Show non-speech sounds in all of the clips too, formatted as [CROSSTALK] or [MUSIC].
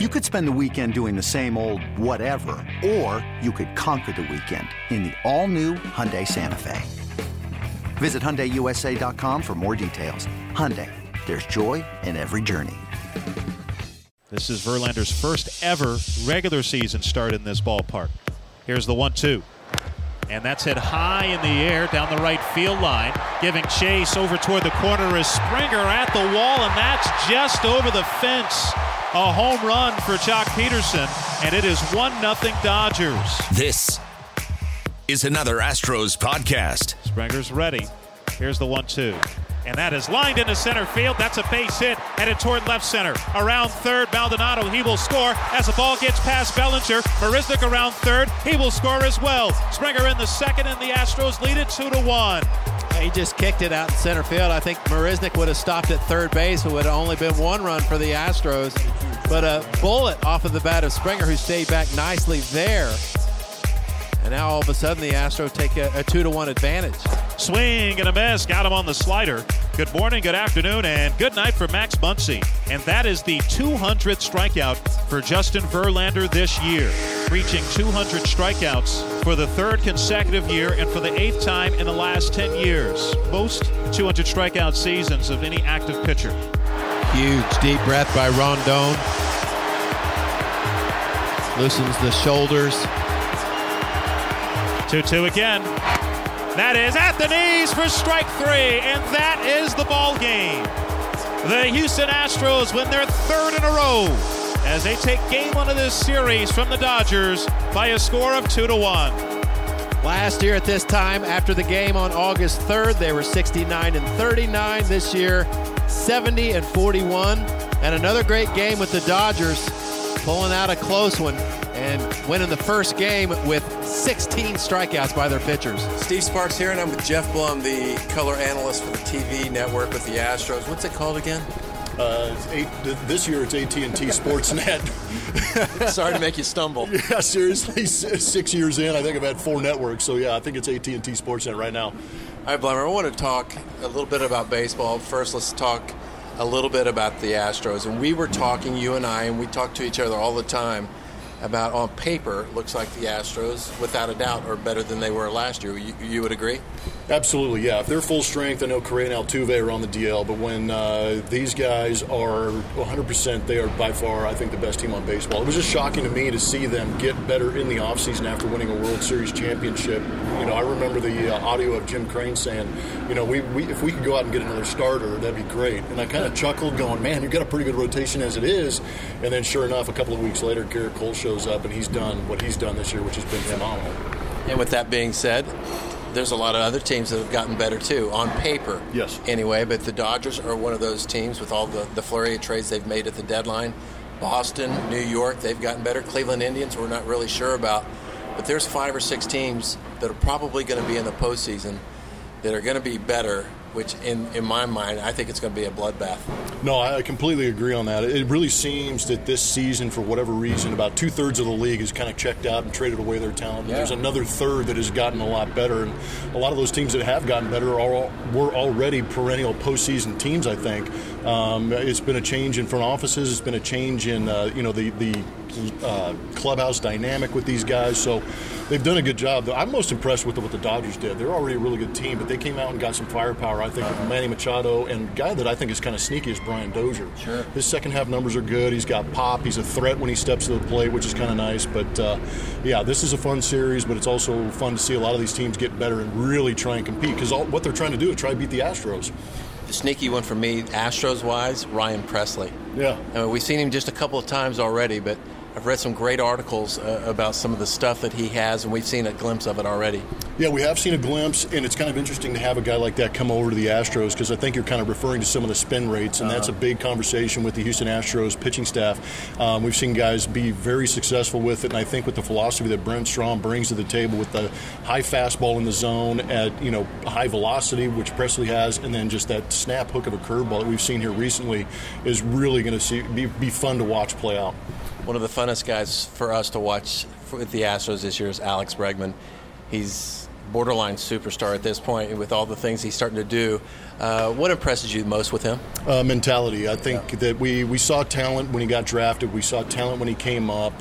You could spend the weekend doing the same old whatever, or you could conquer the weekend in the all-new Hyundai Santa Fe. Visit HyundaiUSA.com for more details. Hyundai, there's joy in every journey. This is Verlander's first ever regular season start in this ballpark. Here's the one-two. And that's hit high in the air down the right field line, giving chase over toward the corner is Springer at the wall, and that's just over the fence. A home run for Joc Pederson, and it is 1 0 Dodgers. This is another Astros podcast. Springer's ready. Here's the 1 2. And that is lined into center field. That's a base hit, headed toward left center. Around third, Maldonado, he will score as the ball gets past Bellinger. Marisnick around third, he will score as well. Springer in the second, and the Astros lead it two to one. He just kicked it out in center field. I think Marisnick would have stopped at third base. It would have only been one run for the Astros. But a bullet off of the bat of Springer, who stayed back nicely there. And now all of a sudden the Astros take a, a two to one advantage. Swing and a miss. Got him on the slider. Good morning, good afternoon, and good night for Max Muncy. And that is the 200th strikeout for Justin Verlander this year, reaching 200 strikeouts for the third consecutive year and for the eighth time in the last 10 years. Most 200 strikeout seasons of any active pitcher. Huge deep breath by Rondon. Loosens the shoulders. 2 2 again. That is at the knees for strike three, and that is the ball game. The Houston Astros win their third in a row as they take game one of this series from the Dodgers by a score of 2 to 1. Last year at this time, after the game on August 3rd, they were 69 and 39. This year, 70 and 41. And another great game with the Dodgers, pulling out a close one and winning the first game with 16 strikeouts by their pitchers. Steve Sparks here, and I'm with Geoff Blum, the color analyst for the TV network with the Astros. What's it called again? Uh, eight, this year it's AT&T Sportsnet. [LAUGHS] Sorry to make you stumble. [LAUGHS] Yeah, seriously, six years in, I think I've had four networks. So yeah, I think it's AT&T Sportsnet right now. All right, Blummer, I want to talk a little bit about baseball. First, let's talk a little bit about the Astros. And we were talking, you and I, and we talk to each other all the time about on paper, looks like the Astros, without a doubt, are better than they were last year. You, you would agree? Absolutely, yeah. If they're full strength, I know Correa and Altuve are on the DL, but when uh, these guys are 100%, they are by far, I think, the best team on baseball. It was just shocking to me to see them get better in the offseason after winning a World Series championship. You know, I remember the uh, audio of Jim Crane saying, you know, we, we, if we could go out and get another starter, that'd be great. And I kind of chuckled, going, man, you've got a pretty good rotation as it is. And then, sure enough, a couple of weeks later, Gerrit Cole shows up, and he's done what he's done this year, which has been phenomenal. And with that being said, there's a lot of other teams that have gotten better too, on paper. Yes. Anyway, but the Dodgers are one of those teams with all the, the flurry of trades they've made at the deadline. Boston, New York, they've gotten better. Cleveland Indians, we're not really sure about. But there's five or six teams that are probably going to be in the postseason that are going to be better which in, in my mind, I think it's going to be a bloodbath. No, I completely agree on that. It really seems that this season, for whatever reason, about two thirds of the league has kind of checked out and traded away their talent. Yeah. There's another third that has gotten a lot better, and a lot of those teams that have gotten better are were already perennial postseason teams. I think um, it's been a change in front offices. It's been a change in uh, you know the the uh, clubhouse dynamic with these guys. So they've done a good job. I'm most impressed with what the Dodgers did. They're already a really good team, but they came out and got some firepower. I think with Manny Machado and a guy that I think is kind of sneaky is Brian Dozier. Sure. His second half numbers are good. He's got pop. He's a threat when he steps to the plate, which is kind of nice. But uh, yeah, this is a fun series, but it's also fun to see a lot of these teams get better and really try and compete because what they're trying to do is try to beat the Astros. Sneaky one for me, Astros wise, Ryan Pressly. Yeah. I mean, we've seen him just a couple of times already, but I've read some great articles uh, about some of the stuff that he has, and we've seen a glimpse of it already. Yeah, we have seen a glimpse, and it's kind of interesting to have a guy like that come over to the Astros because I think you're kind of referring to some of the spin rates, and uh-huh. that's a big conversation with the Houston Astros pitching staff. Um, we've seen guys be very successful with it, and I think with the philosophy that Brent Strom brings to the table with the high fastball in the zone at you know high velocity, which Pressly has, and then just that snap hook of a curveball that we've seen here recently is really going to be, be fun to watch play out one of the funnest guys for us to watch with the Astros this year is Alex Bregman. He's borderline superstar at this point with all the things he's starting to do Uh, what impresses you most with him? Uh, mentality. I think yeah. that we, we saw talent when he got drafted. We saw talent when he came up.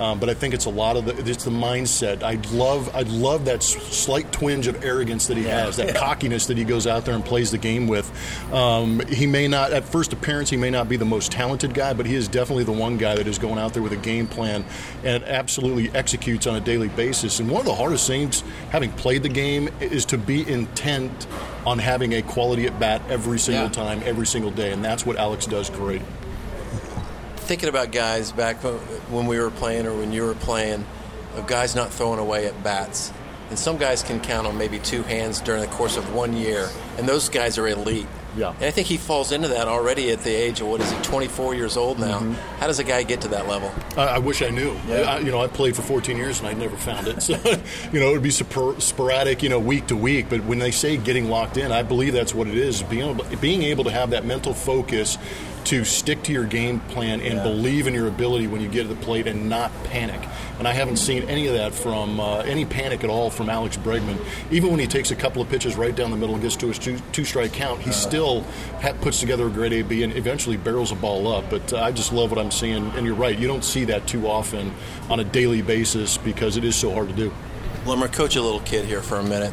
Um, but I think it's a lot of the it's the mindset. I love I love that slight twinge of arrogance that he yeah. has, that yeah. cockiness that he goes out there and plays the game with. Um, he may not at first appearance he may not be the most talented guy, but he is definitely the one guy that is going out there with a game plan and absolutely executes on a daily basis. And one of the hardest things, having played the game, is to be intent on having a quality at bat every single yeah. time, every single day, and that's what Alex does great thinking about guys back when we were playing or when you were playing, of guys not throwing away at bats. And some guys can count on maybe two hands during the course of one year, and those guys are elite. Yeah. And I think he falls into that already at the age of what is he, 24 years old now. Mm-hmm. How does a guy get to that level? I, I wish I knew. Yeah. I, you know, I played for 14 years and I never found it. So, [LAUGHS] you know, it would be sporadic, you know, week to week. But when they say getting locked in, I believe that's what it is. Being able, being able to have that mental focus to stick to your game plan and yeah. believe in your ability when you get to the plate and not panic. And I haven't seen any of that from uh, any panic at all from Alex Bregman. Even when he takes a couple of pitches right down the middle and gets to his two, two strike count, he uh, still ha- puts together a great AB and eventually barrels a ball up. But uh, I just love what I'm seeing. And you're right, you don't see that too often on a daily basis because it is so hard to do. Well, I'm going to coach a little kid here for a minute.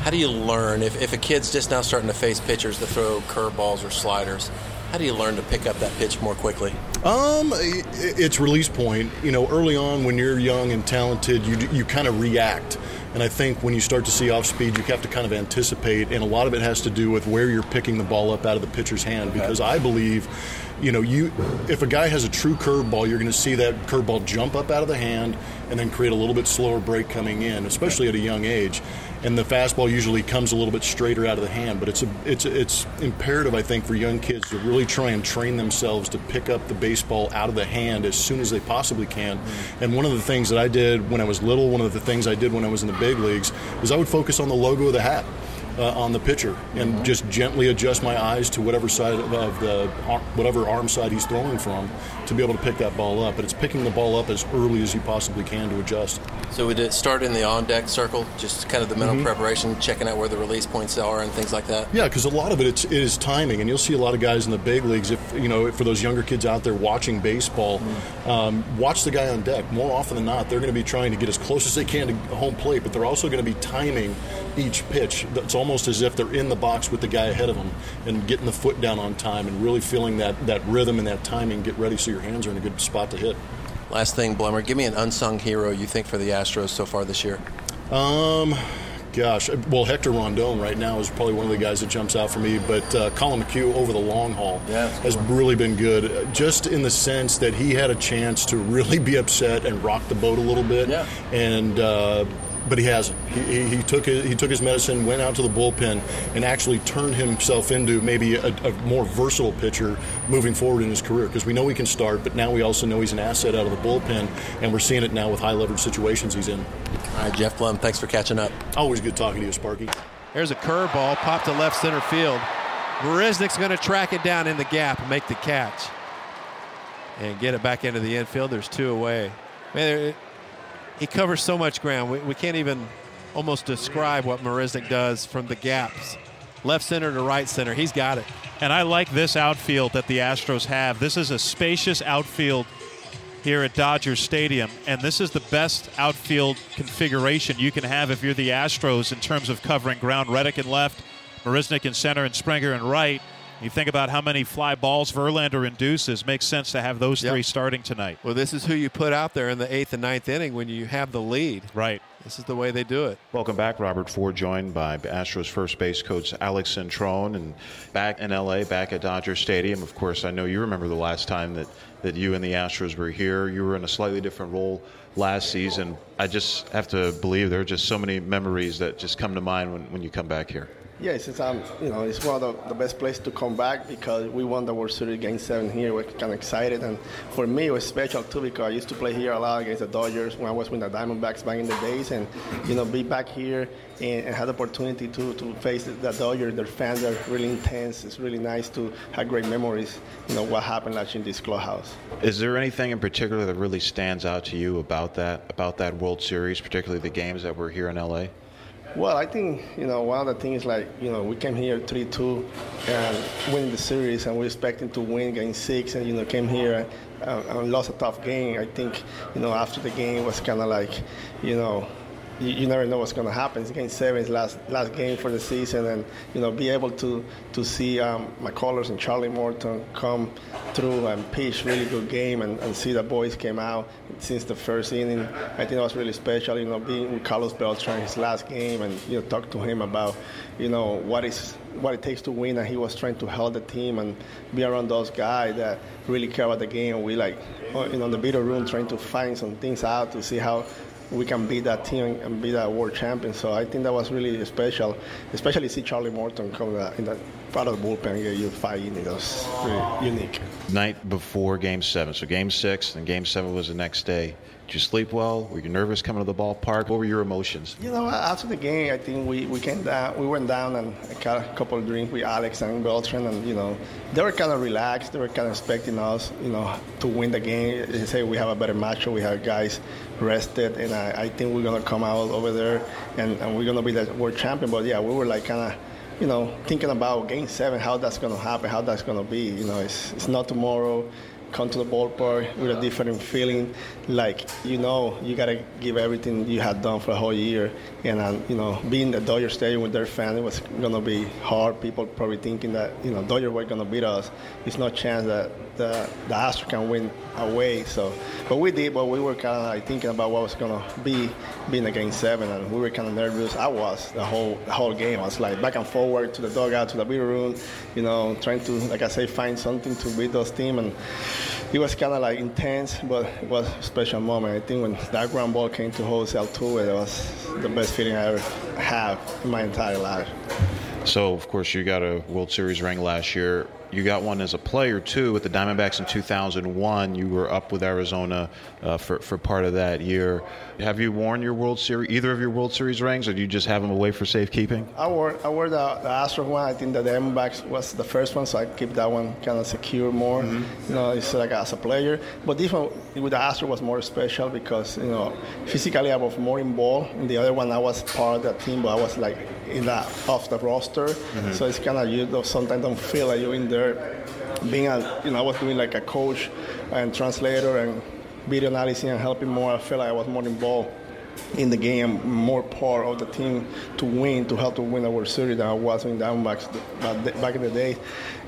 How do you learn if, if a kid's just now starting to face pitchers to throw curveballs or sliders? How do you learn to pick up that pitch more quickly? Um, it's release point. You know, early on when you're young and talented, you you kind of react. And I think when you start to see off speed, you have to kind of anticipate, and a lot of it has to do with where you're picking the ball up out of the pitcher's hand. Because I believe, you know, you if a guy has a true curveball, you're going to see that curveball jump up out of the hand and then create a little bit slower break coming in, especially at a young age and the fastball usually comes a little bit straighter out of the hand. But it's a, it's a, it's imperative, I think, for young kids to really try and train themselves to pick up the baseball out of the hand as soon as they possibly can. Mm-hmm. And one of the things that I did when I was little, one of the things I did when I was in the big leagues, is I would focus on the logo of the hat uh, on the pitcher and mm-hmm. just gently adjust my eyes to whatever side of, of the whatever arm side he's throwing from to be able to pick that ball up. But it's picking the ball up as early as you possibly can to adjust. So would it start in the on deck circle, just kind of the mental mm-hmm. preparation, checking out where the release points are and things like that? Yeah, because a lot of it, it is timing, and you'll see a lot of guys in the big leagues. If you know, for those younger kids out there watching baseball, mm-hmm. um, watch the guy on deck. More often than not, they're going to be trying to get as close as they can to home plate, but they're also going to be timing each pitch. It's almost as if they're in the box with the guy ahead of them and getting the foot down on time and really feeling that, that rhythm and that timing get ready so your hands are in a good spot to hit. Last thing, Blummer, give me an unsung hero you think for the Astros so far this year. Um, gosh, well, Hector Rondon right now is probably one of the guys that jumps out for me. But uh, Collin McHugh over the long haul yeah, has cool. really been good, just in the sense that he had a chance to really be upset and rock the boat a little bit. Yeah. And uh, but he hasn't. He, he, took his, he took his medicine, went out to the bullpen, and actually turned himself into maybe a, a more versatile pitcher moving forward in his career. Because we know he can start, but now we also know he's an asset out of the bullpen, and we're seeing it now with high leverage situations he's in. All right, Geoff Blum, thanks for catching up. Always good talking to you, Sparky. There's a curveball popped to left center field. Marisnick's going to track it down in the gap and make the catch and get it back into the infield. There's two away. Man, he covers so much ground. We, we can't even almost describe what Marisnick does from the gaps. Left center to right center. He's got it. And I like this outfield that the Astros have. This is a spacious outfield here at Dodger Stadium, and this is the best outfield configuration you can have if you're the Astros in terms of covering ground. Reddick in left, Marisnick in center, and Springer in right. You think about how many fly balls Verlander induces. Makes sense to have those yep. three starting tonight. Well, this is who you put out there in the eighth and ninth inning when you have the lead. Right. This is the way they do it. Welcome back, Robert Ford, joined by Astros first base coach Alex Cintron, and back in LA, back at Dodger Stadium. Of course, I know you remember the last time that, that you and the Astros were here. You were in a slightly different role last season. I just have to believe there are just so many memories that just come to mind when, when you come back here. Yes, it's um, you know it's one of the, the best places to come back because we won the World Series Game Seven here. We're kind of excited, and for me it was special too because I used to play here a lot against the Dodgers when I was with the Diamondbacks back in the days, and you know be back here and, and have the opportunity to, to face the Dodgers. Their fans are really intense. It's really nice to have great memories. You know what happened year in this clubhouse. Is there anything in particular that really stands out to you about that about that World Series, particularly the games that were here in LA? Well, I think you know one of the things like you know we came here three two and win the series, and we're expecting to win game six, and you know came here and, and lost a tough game. I think you know after the game was kind of like you know you, you, never know what's going to happen. It's game seven, it's last last game for the season, and you know be able to to see um, McCullers and Charlie Morton come through and pitch really good game, and, and see the boys came out since the first inning. I think it was really special. You know, being with Carlos Beltran his last game, and you know talk to him about you know what is what it takes to win, and he was trying to help the team and be around those guys that really care about the game. We like, uh, you know, in the video room trying to find some things out to see how we can beat that team and be that world champion. So I think that was really special, especially see Charlie Morton come in that part of the bullpen get you five innings. That was really unique. Night before Game Seven, so Game Six and Game Seven was the next day. Did you sleep well? Were you nervous coming to the ballpark? What were your emotions? You know, after the game, I think we, we came down, we went down and got a couple of drinks with Alex and Beltran, and you know, they were kind of relaxed. They were kind of expecting us, you know, to win the game. They say we have a better matchup. We have guys rested, and I, I think we're gonna come out over there and, and we're gonna be the world champion. But yeah, we were like kind of you know, thinking about game seven, how that's going to happen, how that's going to be. You know, it's, it's not tomorrow come to the ballpark with a different feeling. Like you know, you gotta give everything you had done for a whole year, and um, you know, being the Dodger Stadium with their fans, it was gonna be hard. People probably thinking that you know Dodgers were gonna beat us. It's no chance that the the Astros can win away. So, but we did. But we were kind of like thinking about what was gonna be being a game seven, and we were kind of nervous. I was the whole the whole game. I was like back and forward to the dugout, to the beer room, you know, trying to like I say find something to beat those team and it was kind of like intense, but it was a special moment. I think when that ground ball came to Jose Altuve, it was the best feeling I ever have in my entire life. So, of course, you got a World Series ring last year. You got one as a player too with the Diamondbacks in 2001. You were up with Arizona uh, for for part of that year. Have you worn your World Series either of your World Series rings, or do you just have them away for safekeeping? I wore I wore the, the Astro one. I think the Diamondbacks was the first one, so I keep that one kind of secure more. Mm-hmm. You know, it's like as a player. But this one with the Astro was more special because you know physically I was more involved. In the other one, I was part of the team, but I was like in that off the roster. Mm-hmm. So it's kind of you know, sometimes don't feel like you're in there. Being a you know I was doing like a coach and translator and video analysis and helping more. I feel like I was more involved in the game, more part of the team to win, to help to win our series than I was in Diamondbacks back in the day.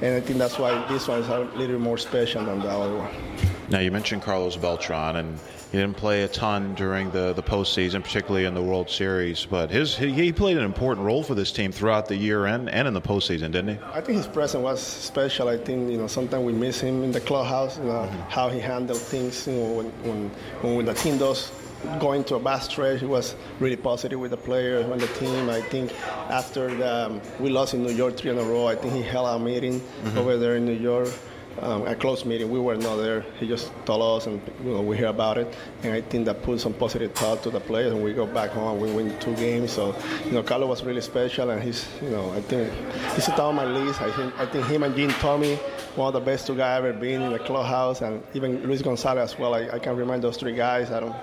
And I think that's why this one is a little more special than the other one. Now you mentioned Carlos Beltran, and he didn't play a ton during the the postseason, particularly in the World Series. But his he, played an important role for this team throughout the year and, and in the postseason, didn't he? I think his presence was special. I think you know sometimes we miss him in the clubhouse. You know mm-hmm. how he handled things. You know when when when the team does going to a bad stretch. He was really positive with the players and the team. I think after the, um, we lost in New York three in a row, I think he held a meeting mm-hmm. over there in New York um, a close meeting. We were not there. He just told us, and you know, we hear about it. And I think that put some positive thought to the players. And we go back home. We win two games. So, you know, Carlos was really special, and he's, you know, I think he's of my list. I think, I think him and Jim Thome, one of the best two guys ever been in the clubhouse, and even Luis Gonzalez as well. I, I can remind those three guys. I don't,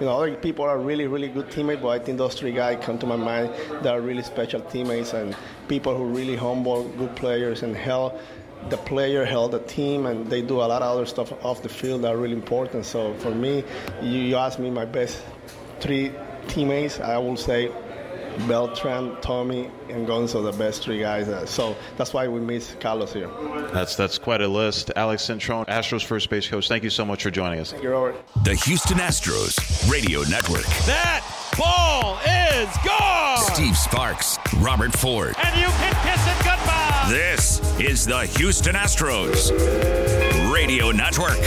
you know, other people are really, really good teammates, but I think those three guys come to my mind. They are really special teammates and people who really humble, good players, and help the player held the team and they do a lot of other stuff off the field that are really important. So for me, you, you ask me my best three teammates, I will say Beltran, Thome, and Gonzo, the best three guys. Uh, so that's why we miss Carlos here. That's that's quite a list. Alex Cintron, Astros first base coach. Thank you so much for joining us. Thank you, Robert. The Houston Astros Radio Network. That ball is gone. Steve Sparks, Robert Ford, and you can kiss it goodbye. This is the Houston Astros Radio Network.